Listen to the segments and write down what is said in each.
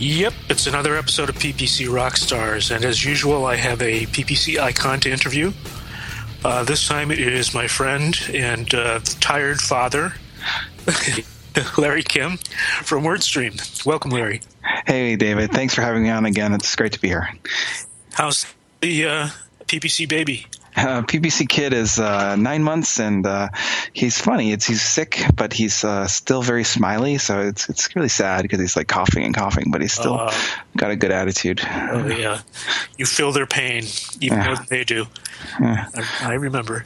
Yep, it's another episode of PPC Rockstars, and as usual, I have a PPC icon to interview. Uh, this time it is my friend and uh, tired father, Larry Kim from WordStream. Welcome, Larry. Hey, David. Thanks for having me on again. It's great to be here. How's the uh, PPC baby? Uh, PPC kid is uh, nine months and uh, he's funny. It's he's sick, but he's uh, still very smiley. So it's it's really sad because he's like coughing and coughing, but he's still Uh. got a good attitude. Oh yeah, you feel their pain even Yeah. more than they do. Yeah. I, I remember.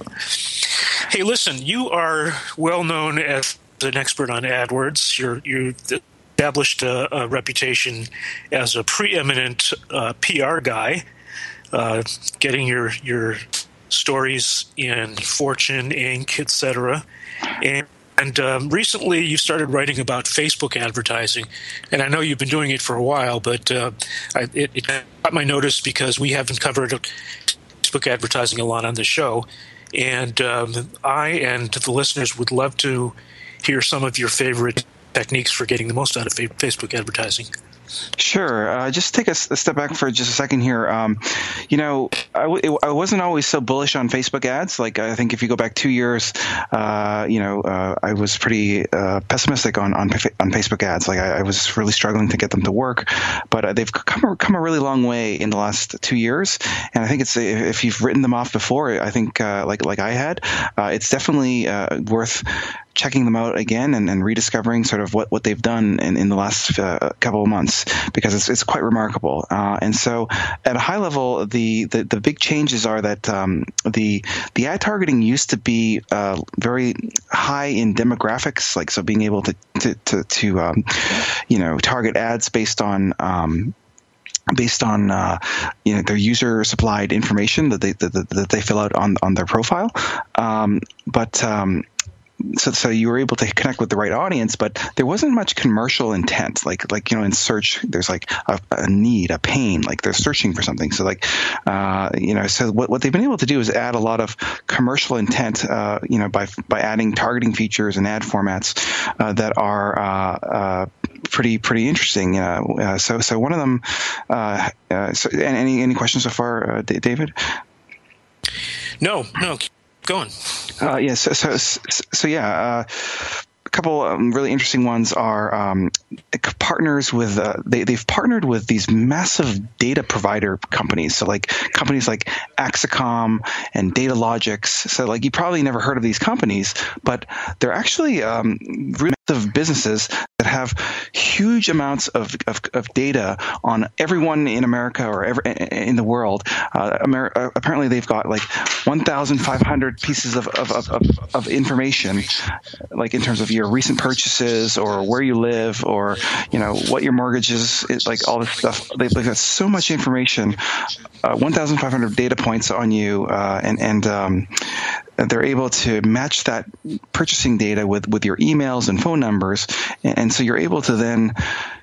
Hey, listen, you are well known as an expert on AdWords. You're you established a, a reputation as a preeminent uh, PR guy, uh, getting your your stories in Fortune, Inc., etc. And and um, recently, you started writing about Facebook advertising, and I know you've been doing it for a while, but uh, I, it, it got my notice because we haven't covered Facebook advertising a lot on the show, and um, I and the listeners would love to hear some of your favorite techniques for getting the most out of fa- Facebook advertising. Sure. Uh, just take a step back for just a second here. Um, you know, I, w- it- I wasn't always so bullish on Facebook ads. Like, I think if you go back two years, uh, you know, uh, I was pretty uh, pessimistic on on, on Facebook ads. Like, I, I was really struggling to get them to work. But uh, they've come a- come a really long way in the last two years. And I think it's if you've written them off before, I think uh, like like I had, it's definitely worth checking them out again and, and rediscovering sort of what, what they've done in, in the last uh, couple of months because it's, it's quite remarkable. Uh, and so at a high level, the, the, the big changes are that um, the the ad targeting used to be uh, very high in demographics, like so being able to to to, to um, you know target ads based on um, based on uh, you know their user supplied information that they that, that they fill out on on their profile. Um, but um, so, so you were able to connect with the right audience, but there wasn't much commercial intent. Like, like you know, in search, there's like a, a need, a pain. Like they're searching for something. So, like, uh, you know, so what, what they've been able to do is add a lot of commercial intent. Uh, you know, by by adding targeting features and ad formats uh, that are uh, uh, pretty pretty interesting. Uh, so, so one of them. So, any any questions so far, David? No, no, keep going. Uh, yeah, so, so, so, so yeah, uh, couple um, really interesting ones are um, partners with, uh, they, they've partnered with these massive data provider companies. So, like companies like Acxiom and Datalogix. So, like, you probably never heard of these companies, but they're actually um, really massive businesses that have huge amounts of, of, of data on everyone in America or every, in the world. Uh, Amer- uh, apparently, they've got like 1,500 pieces of, of, of, of information, like in terms of your recent purchases or where you live or you know what your mortgage is, it, like all this stuff. They've, they've got so much information, uh, 1,500 data points on you, uh, and and um, they're able to match that purchasing data with, with your emails and phone numbers. And, and so you're able to then,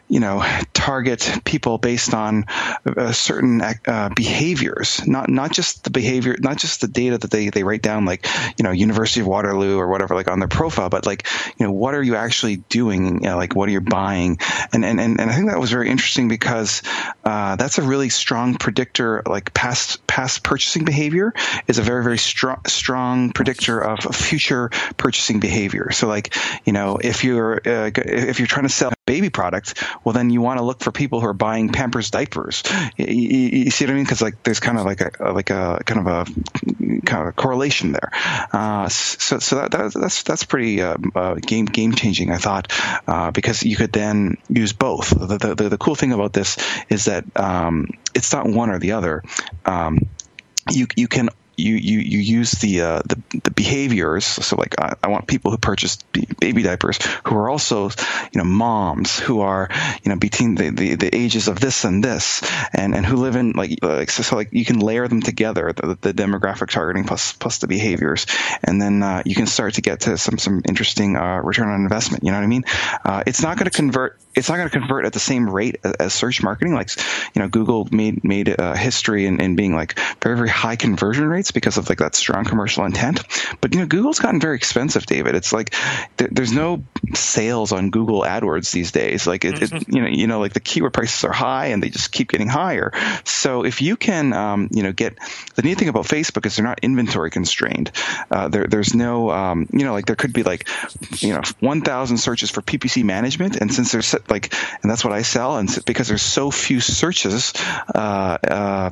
you know, target people based on uh, certain uh, behaviors, not not just the behavior, not just the data that they, they write down, like you know, University of Waterloo or whatever, like on their profile, but like you know, what are you actually doing? You know, like what are you buying? And and and, and I think that was very interesting because uh, that's a really strong predictor. Like past past purchasing behavior is a very very strong strong predictor of future purchasing behavior. So like you know, if you're uh, if you're trying to sell baby product, well, then you want to look for people who are buying Pampers diapers. You, you, you see what I mean? Because like there's kind of like a like a kind of a kind of a correlation there. Uh, so so that, that, that's that's pretty uh, uh, game game changing, I thought, uh, because you could then use both. The, the, the, the cool thing about this is that um, it's not one or the other. Um, you you can you you you use the uh, the, the behaviors. So like I, I want people who purchase baby diapers who are also you know moms who are you know between the, the, the ages of this and this and and who live in like like so, so like you can layer them together the, the demographic targeting plus plus the behaviors and then uh, you can start to get to some some interesting uh, return on investment. You know what I mean? Uh, it's not going to convert. It's not going to convert at the same rate as, search marketing. Like you know, Google made made a history in, in being like very very high conversion rates because of like that strong commercial intent. But you know, Google's gotten very expensive, David. It's like there's no sales on Google AdWords these days. Like it, mm-hmm. it, you know, you know, like the keyword prices are high and they just keep getting higher. So if you can, um, you know, get the neat thing about Facebook is they're not inventory constrained. Uh, there, there's no, um, you know, like there could be like, you know, 1,000 searches for PPC management, and since there's like, and that's what I sell, and because there's so few searches, uh, uh,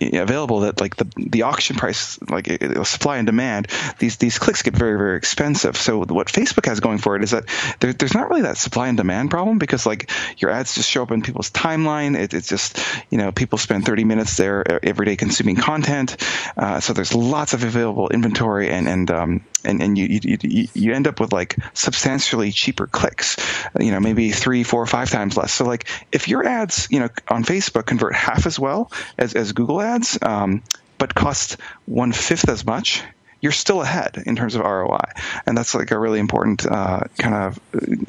available that like the the auction price like supply and demand these these clicks get very very expensive. So what facebook has going for it is that there, there's not really that supply and demand problem because like your ads just show up in people's timeline. It, it's just you know people spend 30 minutes there every day consuming content. Uh, so there's lots of available inventory and and um, and, and you, you you end up with like substantially cheaper clicks you know maybe three four five times less so like if your ads you know on facebook convert half as well as, as google ads um, but cost one fifth as much you're still ahead in terms of ROI, and that's like a really important uh, kind of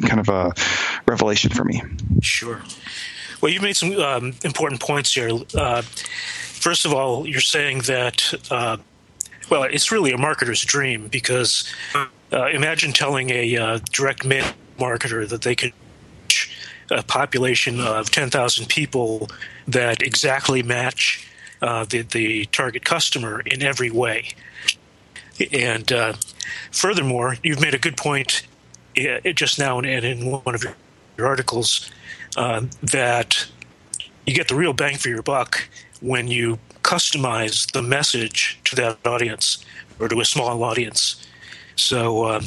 kind of a revelation for me. Sure. Well, you've made some um, important points here. Uh, first of all, you're saying that uh, well, it's really a marketer's dream because uh, imagine telling a uh, direct mail marketer that they could reach a population of 10,000 people that exactly match uh, the, the target customer in every way. And uh, furthermore, you've made a good point uh, just now and in one of your articles uh, that you get the real bang for your buck when you customize the message to that audience or to a small audience. So uh,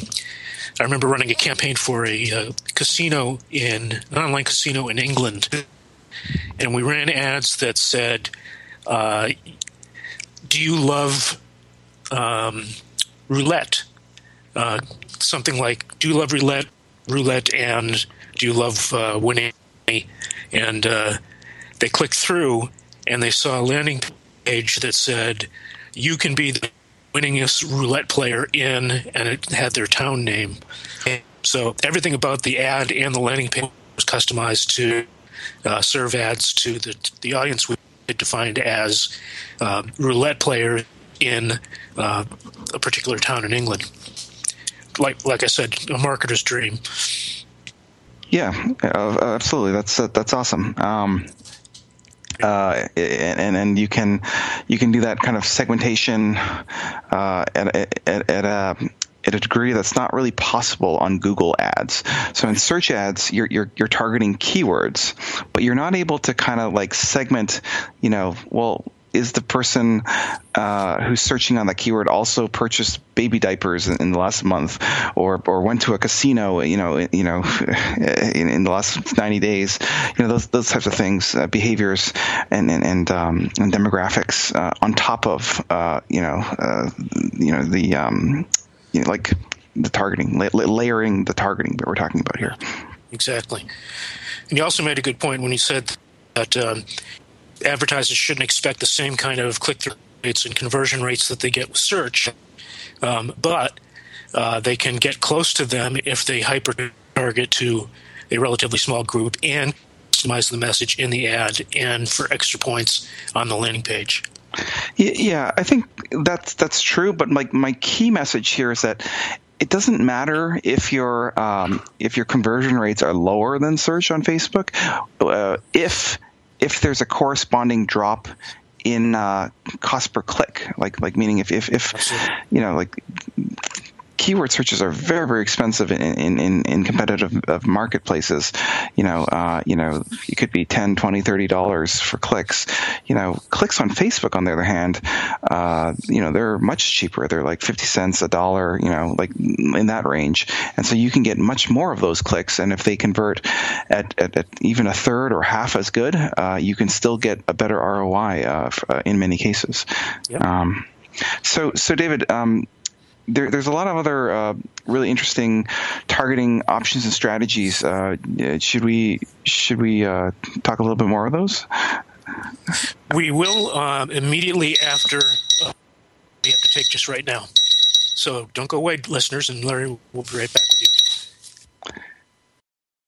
I remember running a campaign for a uh, casino in an online casino in England, and we ran ads that said, uh, "Do you love um, roulette?" Uh, something like, "Do you love roulette?" Roulette and "Do you love uh, winning?" And uh, they clicked through, and they saw a landing page that said, "You can be the winningest roulette player in," and it had their town name. So everything about the ad and the landing page was customized to uh, serve ads to the the audience we defined as uh, roulette players in uh, a particular town in England. Like like I said, a marketer's dream. Yeah, absolutely. That's that's awesome. Um, uh, and and you can you can do that kind of segmentation uh, at, at, at a at a degree that's not really possible on Google Ads. So in search ads, you're you're, you're targeting keywords, but you're not able to kind of like segment. You know, well, is the person uh, who's searching on that keyword also purchased baby diapers in, in, the last month, or or went to a casino, you know, you know, in, in the last ninety days, you know, those those types of things, uh, behaviors, and and and, um, and demographics uh, on top of uh, you know uh, you know the um, you know like the targeting, la- layering the targeting that we're talking about here. Exactly, and you also made a good point when you said that. Um, advertisers shouldn't expect the same kind of click through rates and conversion rates that they get with search, um, but uh, they can get close to them if they hyper target to a relatively small group and customize the message in the ad and for extra points on the landing page. Yeah, I think that's that's true. But my my key message here is that it doesn't matter if your um, if your conversion rates are lower than search on Facebook, uh, if if there's a corresponding drop in uh, cost per click, like like meaning if if, if you know like keyword searches are very very expensive in in, in competitive marketplaces. You know uh, you know it could be 10 20 30 dollars for clicks. You know clicks on facebook on the other hand uh, you know they're much cheaper. They're like 50 cents a dollar you know like in that range. And so you can get much more of those clicks. And if they convert at, at, at even a third or half as good uh, you can still get a better roi uh, uh, in many cases. Yep. um, so, so David, um, there, there's a lot of other uh, really interesting targeting options and strategies. Uh, should we should we uh, talk a little bit more of those? We will um, immediately after uh, we have to take just right now. So don't go away, listeners, and Larry will be right back with you.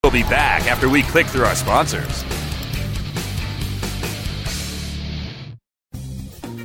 We'll be back after we click through our sponsors.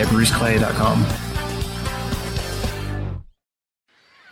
at bruceclay.com.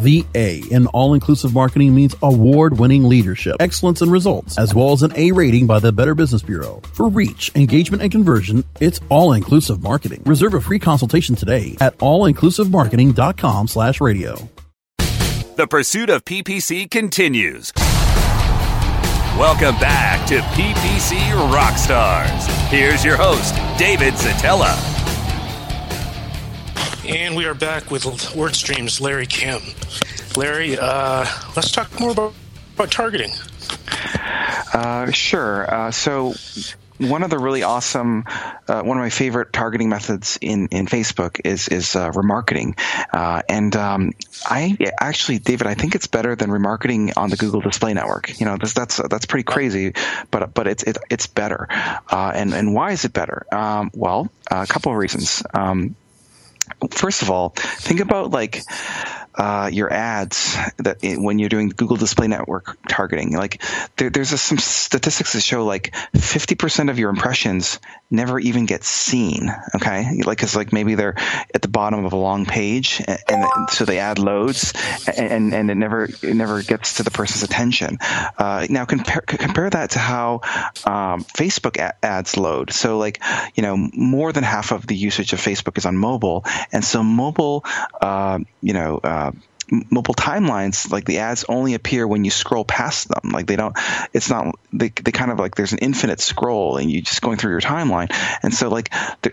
The A in All Inclusive Marketing means award winning leadership, excellence, and results, as well as an A rating by the Better Business Bureau. For reach, engagement, and conversion, it's All Inclusive Marketing. Reserve a free consultation today at allinclusivemarketing.com slash radio. The pursuit of PPC continues. Welcome back to PPC Rockstars. Here's your host, David Szetela. And we are back with WordStream's Larry Kim. Larry, uh, let's talk more about, about targeting. Uh, sure. Uh, so one of the really awesome, uh, one of my favorite targeting methods in, in Facebook is is uh, remarketing, uh, and um, I actually, David, I think it's better than remarketing on the Google Display Network. You know, that's that's that's pretty crazy, but but it's it, it's better, uh, and and why is it better? Um, well, a couple of reasons. Um, first of all, think about like uh, your ads that when you're doing Google Display Network targeting. Like there, there's a, some statistics that show like 50% of your impressions never even get seen. Okay, like because like maybe they're at the bottom of a long page, and, and so they add loads, and and it never it never gets to the person's attention. Uh, now compare compare that to how um, Facebook ads load. So like you know more than half of the usage of Facebook is on mobile, and so mobile, uh, you know. Uh, mobile timelines like the ads only appear when you scroll past them. Like they don't it's not they, they kind of like there's an infinite scroll and you're just going through your timeline. And so like the,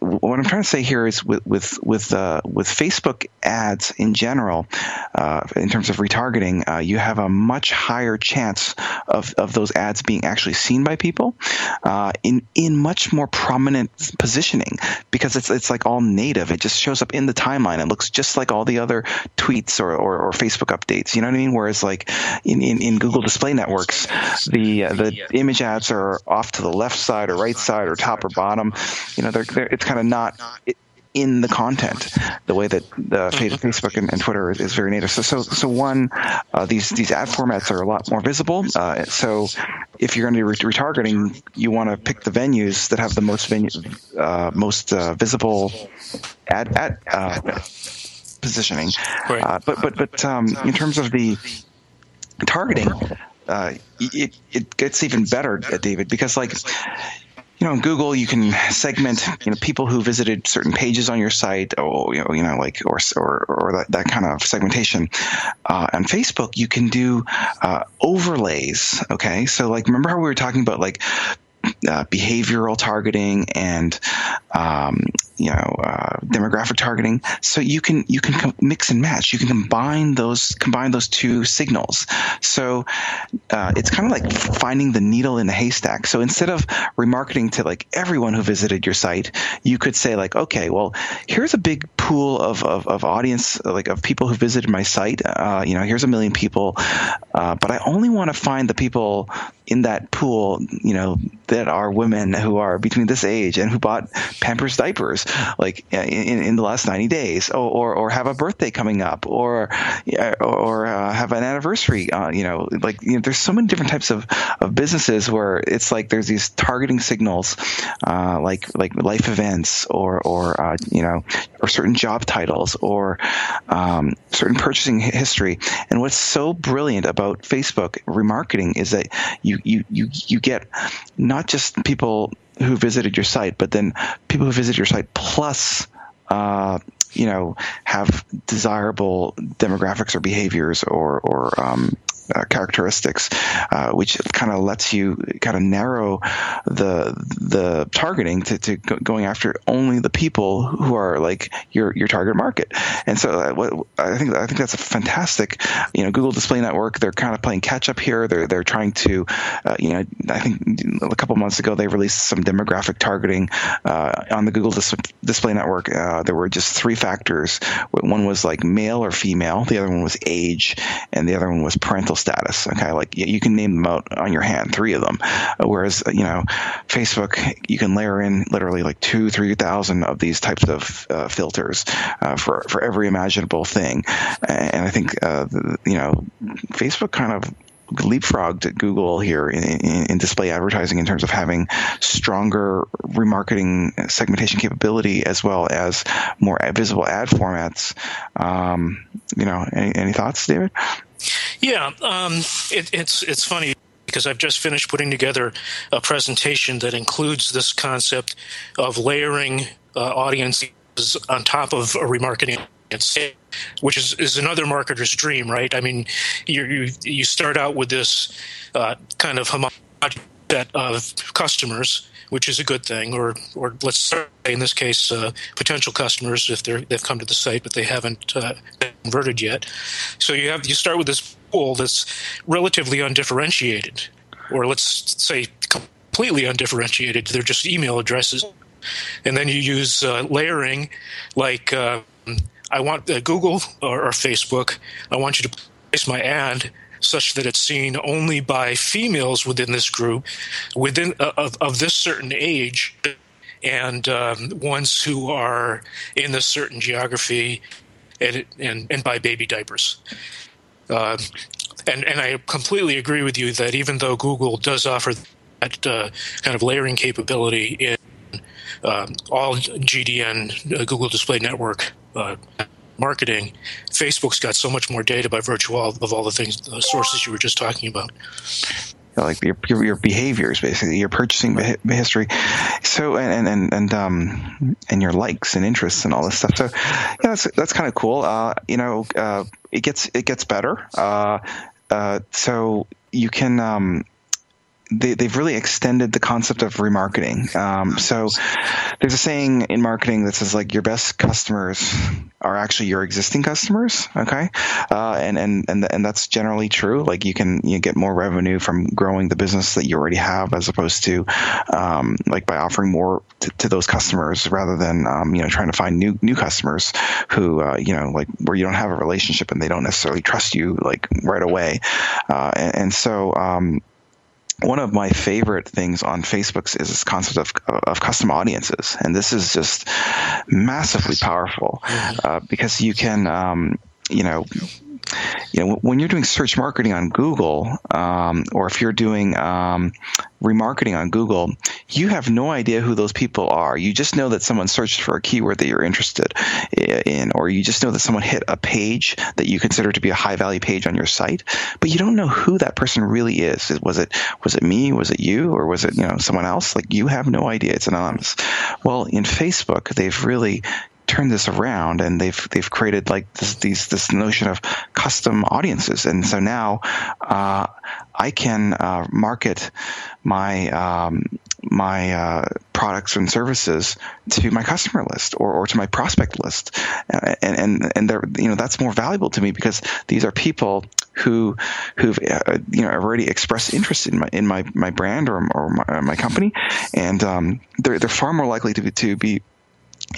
what I'm trying to say here is with with with uh, with Facebook ads in general, uh, in terms of retargeting, uh, you have a much higher chance of, of those ads being actually seen by people uh, in in much more prominent positioning because it's it's like all native. It just shows up in the timeline. It looks just like all the other tweets or, or, or Facebook updates. You know what I mean? Whereas like in, in, in Google Display Networks, the uh, the image ads are off to the left side or right side or top or bottom. You know, they're, they're it's kind of not in the content the way that the Facebook and, and Twitter is, is, very native. So, so, so one, uh, these these ad formats are a lot more visible. Uh, so, if you're going to be retargeting, you want to pick the venues that have the most venue, uh, most uh, visible ad ad uh, positioning. Uh, but but but um, in terms of the targeting, it it gets even better, David, because like you know, in Google, you can segment, you know, people who visited certain pages on your site, or you know, you know like or or, or that, that kind of segmentation. Uh, on Facebook, you can do uh, overlays. Okay, so like, remember how we were talking about like uh, behavioral targeting and um, you know uh, demographic targeting. So you can you can com- mix and match. You can combine those combine those two signals. So uh, it's kind of like finding the needle in the haystack. So instead of remarketing to like everyone who visited your site, you could say like, okay, well, here's a big pool of, of, of audience, like of people who visited my site. Uh, you know, here's a million people, uh, but I only want to find the people in that pool, you know, that are women who are between this age and who bought Pampers diapers like in, in the last 90 days or, or, or have a birthday coming up or, or uh, have an anniversary, uh, you know, like, you know, there's so many different types of, of businesses where it's like there's these targeting signals, uh, like, like life events or, or, uh, you know, or certain job titles or um, certain purchasing history. And what's so brilliant about Facebook remarketing is that you, you, you, you get not just people who visited your site, but then people who visit your site plus uh, you know have desirable demographics or behaviors or or um, uh, characteristics, uh, which kind of lets you kind of narrow the the targeting to, to going after only the people who are like your your target market. And so uh, what, I think I think that's a fantastic. You know, Google Display Network they're kind of playing catch up here. They're they're trying to, uh, you know, I think a couple months ago they released some demographic targeting uh, on the Google Dis- Display Network. There were just three factors. One was like male or female. The other one was age, and the other one was parental status. Okay, like you can name them out on your hand, three of them. Whereas you know, Facebook, you can layer in literally like two, three thousand of these types of uh, filters uh, for for every imaginable thing. And I think uh, you know, Facebook kind of leapfrogged Google here in, in, in, display advertising in terms of having stronger remarketing segmentation capability as well as more visible ad formats. Um, you know, any, any thoughts, David? Yeah, um, it, it's it's funny because I've just finished putting together a presentation that includes this concept of layering uh, audiences on top of a remarketing which is, is another marketer's dream, right? I mean, you you, you start out with this uh, kind of homogenous set of customers, which is a good thing, or or let's say in this case, uh, potential customers if they're they've come to the site but they haven't uh, converted yet. So you have you start with this pool that's relatively undifferentiated, or let's say completely undifferentiated. They're just email addresses, and then you use uh, layering, like um, I want uh, Google or, or Facebook. I want you to place my ad such that it's seen only buy females within this group, within uh, of, of this certain age, and um, ones who are in this certain geography, and and, and by baby diapers. Uh, and and I completely agree with you that even though Google does offer that uh, kind of layering capability in uh, all GDN Google Display Network uh, marketing, Facebook's got so much more data by virtue of, all the things, the sources you were just talking about. Like your, your, your behaviors, basically your purchasing history, so and and and um and your likes and interests and all this stuff. So yeah, that's that's kind of cool. Uh, you know, uh, it gets it gets better. Uh, uh, so you can um they, have really extended the concept of remarketing. Um, so there's a saying in marketing that says like your best customers are actually your existing customers. Okay, uh, and and and and that's generally true. Like you can you get more revenue from growing the business that you already have, as opposed to um, like by offering more to, to, those customers rather than um, you know trying to find new new customers who uh, you know like where you don't have a relationship and they don't necessarily trust you like right away. Uh, and, and, so um, one of my favorite things on Facebook is this concept of, of custom audiences, and this is just massively powerful uh, because you can, um, you know, you know, when you're doing search marketing on Google, um, or if you're doing, um, remarketing on Google, you have no idea who those people are. You just know that someone searched for a keyword that you're interested in, or you just know that someone hit a page that you consider to be a high value page on your site, but you don't know who that person really is. Was it was it me? Was it you? Or was it you know someone else? Like you have no idea. It's anonymous. Well, in Facebook, they've really turned this around and they've they've created like this these this notion of custom audiences. And so now uh, I can uh, market my um, my uh, products and services to my customer list or, or to my prospect list. And and and they're you know that's more valuable to me because these are people who who've uh, you know already expressed interest in my in my, my brand or, or my, my company. And um, they're they're far more likely to be to be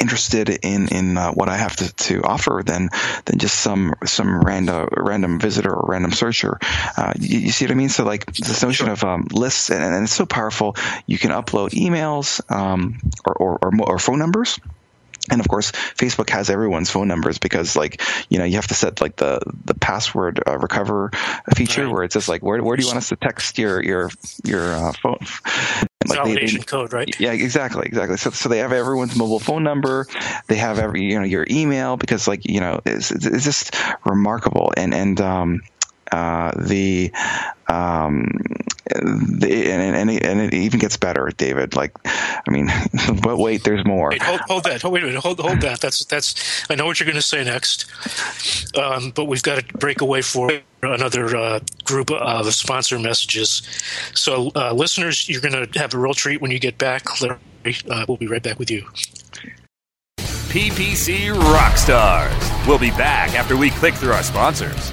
interested in in uh, what I have to, to offer than than just some some random random visitor or random searcher. Uh, you, you, see what I mean? So like this notion sure. of um, lists, and, and, it's so powerful. You can upload emails um, or, or, or, or phone numbers and of course facebook has everyone's phone numbers because like you know you have to set like the the password uh, recover feature right. where it says like where, where do you want us to text your your your uh, phone like validation they, they, code right? Yeah exactly exactly. So, so they have everyone's mobile phone number. They have every you know your email because like you know it's, it's just remarkable. And and um uh, the um, the, and, and, it, and it even gets better, David. Like, I mean, but wait, there's more. Wait, hold, hold that. wait a minute. Hold, hold that. That's that's. I know what you're going to say next, um, but we've got to break away for another uh, group of sponsor messages. So, uh, listeners, you're going to have a real treat when you get back. Larry, uh, we'll be right back with you. PPC Rockstars. We'll be back after we click through our sponsors.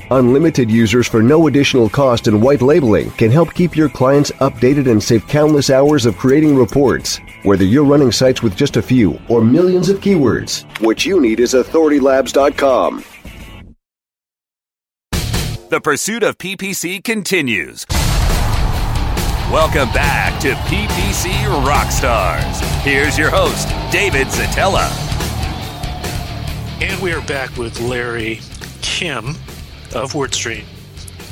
Unlimited users for no additional cost and white labeling can help keep your clients updated and save countless hours of creating reports. Whether you're running sites with just a few or millions of keywords, what you need is authoritylabs.com. The pursuit of PPC continues. Welcome back to PPC Rockstars. Here's your host, David Szetela. And we are back with Larry Kim of WordStream.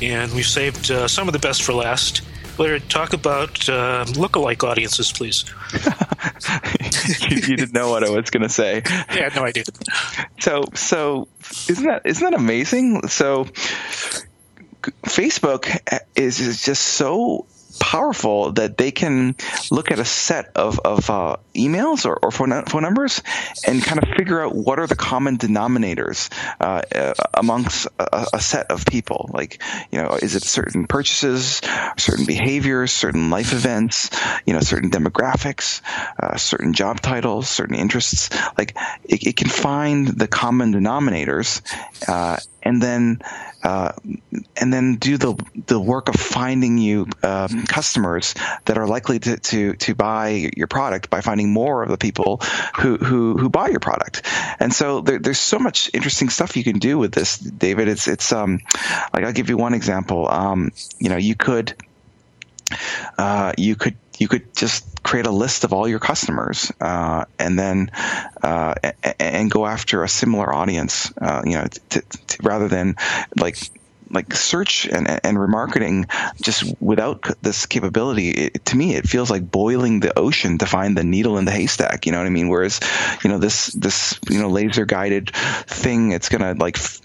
And we've saved uh, some of the best for last. Larry, talk about uh, lookalike audiences, please. you, you, didn't know what I was going to say. Yeah, no, I did. So, so isn't that isn't that amazing? So, Facebook is, is just so powerful that they can look at a set of, of uh, emails or, or phone, phone numbers and kind of figure out what are the common denominators uh, uh, amongst a, a, set of people. Like, you know, is it certain purchases, certain behaviors, certain life events, you know, certain demographics, uh, certain job titles, certain interests? Like, it, it, can find the common denominators uh, and then uh, and then do the the work of finding you uh, customers that are likely to, to to buy your product by finding more of the people who who, who buy your product. And so there, there's so much interesting stuff you can do with this, David. It's it's um like I'll give you one example. Um, you know, you could uh, you could you could just create a list of all your customers uh, and then uh, and go after a similar audience uh, you know t- t- rather than like like search and, and remarketing just without this capability it, to me it feels like boiling the ocean to find the needle in the haystack you know what i mean? Whereas you know this this you know laser guided thing it's going to like f-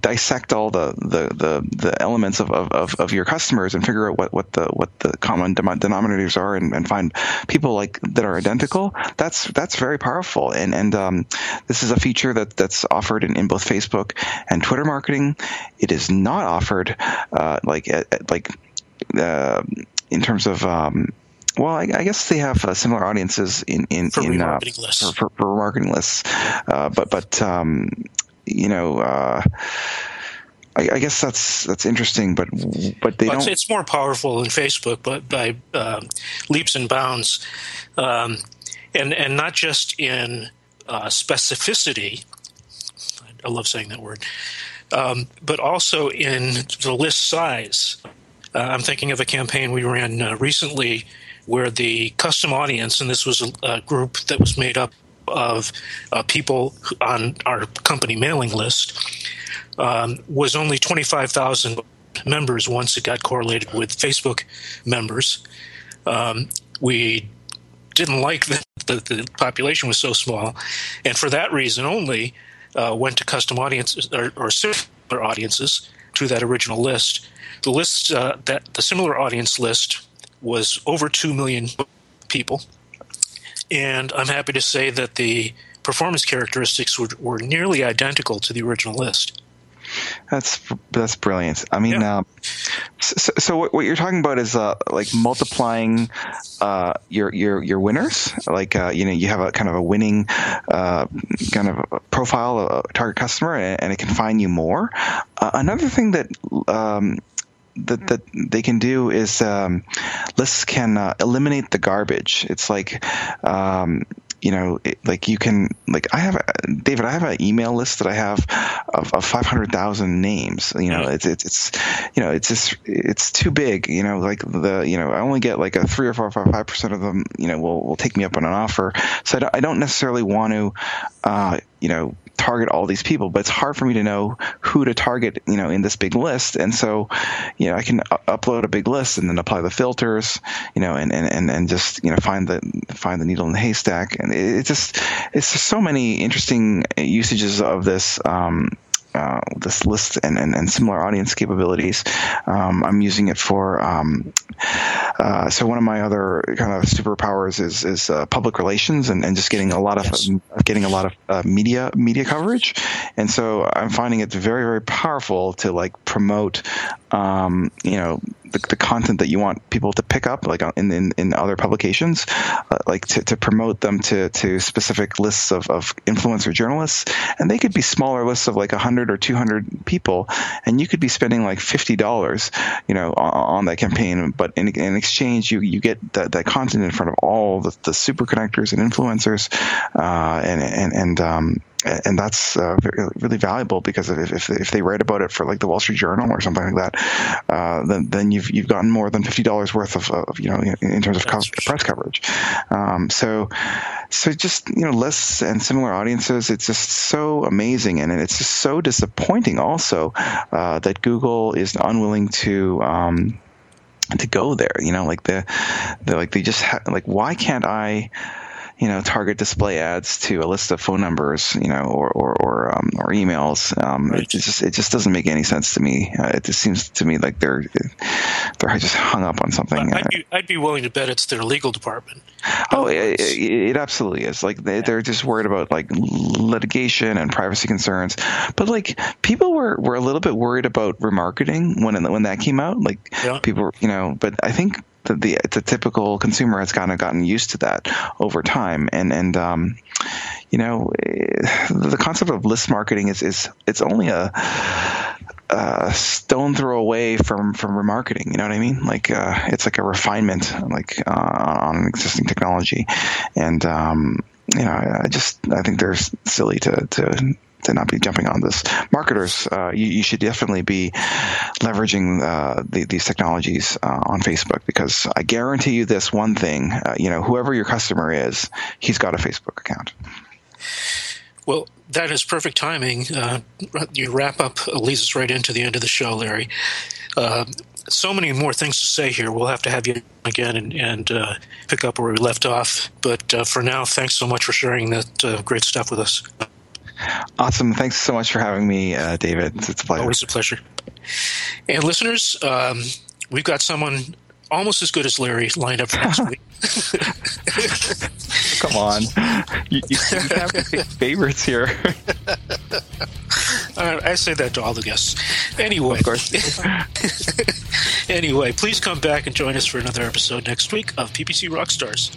dissect all the, the the the elements of, of, of your customers and figure out what what the what the common denominators are and, and find people like that are identical. That's that's very powerful. And and um, this is a feature that that's offered in, in both facebook and twitter marketing. It is not offered, uh, like like uh, in terms of. Um, well, I, I, guess they have uh, similar audiences in in, for in uh, lists. For, for, for, marketing lists, uh, but but um, you know. Uh, I, I, guess that's that's interesting, but but they well, don't. It's more powerful than Facebook, but by uh, leaps and bounds, um, and and not just in uh, specificity. I love saying that word, um, but also in the list size. Uh, I'm thinking of a campaign we ran uh, recently where the custom audience, and this was a, a group that was made up of uh, people on our company mailing list, um, was only 25,000 members once it got correlated with Facebook members. Um, we didn't like that the, the population was so small, and for that reason only, uh, went to custom audiences or, or, similar audiences to that original list. The list uh, that the similar audience list was over two million people, and I'm happy to say that the performance characteristics were, were nearly identical to the original list. That's that's brilliant. I mean, yeah. uh, so, so, what, you're talking about is uh, like multiplying uh, your your your winners. Like uh, you know, you have a kind of a winning uh, kind of profile, a target customer, and, and, it can find you more. Uh, another thing that um, that, that they can do is um, lists can uh, eliminate the garbage. It's like um, you know, it, like you can, like I have, a, David, I have an email list that I have of, of 500,000 names. You know, it's, it's, it's, you know, it's just, it's too big. You know, like the, you know, I only get like a three or four, five, five percent of them, you know, will, will take me up on an offer. So I don't, I don't necessarily want to, uh, you know, target all these people, but it's hard for me to know who to target, you know, in this big list. And so, you know, I can upload a big list and then apply the filters, you know, and, and, and, just, you know, find the, find the needle in the haystack. And it, it just, it's just so many interesting usages of this, um, uh, this list and, and, and, similar audience capabilities. Um, I'm using it for um, uh, so one of my other kind of superpowers is is uh, public relations and, and just getting a lot of yes. getting a lot of uh, media media coverage, and so I'm finding it very very powerful to like promote um, you know the, the, content that you want people to pick up, like uh, in in, in other publications, uh, like to, to promote them to to specific lists of, of influencer journalists, and they could be smaller lists of like hundred or two hundred people, and you could be spending like fifty dollars, you know, on, on, that campaign, but in, in exchange, you you get that, that content in front of all the, the super connectors and influencers, uh, and and and um, and that's uh, really valuable because if, if, if they write about it for like the Wall Street Journal or something like that, uh, then then you've you've gotten more than fifty dollars worth of, of, you know in terms of co- press coverage. Um, so so just you know lists and similar audiences, it's just so amazing, and it's just so disappointing also uh, that Google is unwilling to. Um, to go there, you know, like the, the like they just ha- like why can't I you know, target display ads to a list of phone numbers, you know, or or or, um, or emails. Um, right. It just it just doesn't make any sense to me. Uh, it just seems to me like they're they're just hung up on something. I'd be, I'd be willing to bet it's their legal department. Oh, it, it, absolutely is. Like they, they're just worried about like litigation and privacy concerns. But like people were, were a little bit worried about remarketing when when that came out. Like yeah. people, you know. But I think the, the, the typical consumer has kind of gotten used to that over time, and and um, you know, eh, the concept of list marketing is is it's only a, a stone throw away from from remarketing. You know what I mean? Like uh, it's like a refinement, like uh, on an existing technology, and um, you know, I just I think they're silly to to to not be jumping on this. Marketers, uh, you, you, should definitely be leveraging uh, the, these technologies uh, on Facebook because I guarantee you this one thing: uh, you know, whoever your customer is, he's got a Facebook account. Well, that is perfect timing. Uh, you wrap up leads us right into the end of the show, Larry. Uh, so many more things to say here. We'll have to have you again and, and uh, pick up where we left off. But uh, for now, thanks so much for sharing that uh, great stuff with us. Awesome. Thanks so much for having me, uh, David. It's, a pleasure. Always a pleasure. And listeners, um, we've got someone almost as good as Larry lined up for next week. Come on. You, you, you have favorites here. I say that to all the guests. Anyway, of course. anyway, please come back and join us for another episode next week of PPC Rockstars.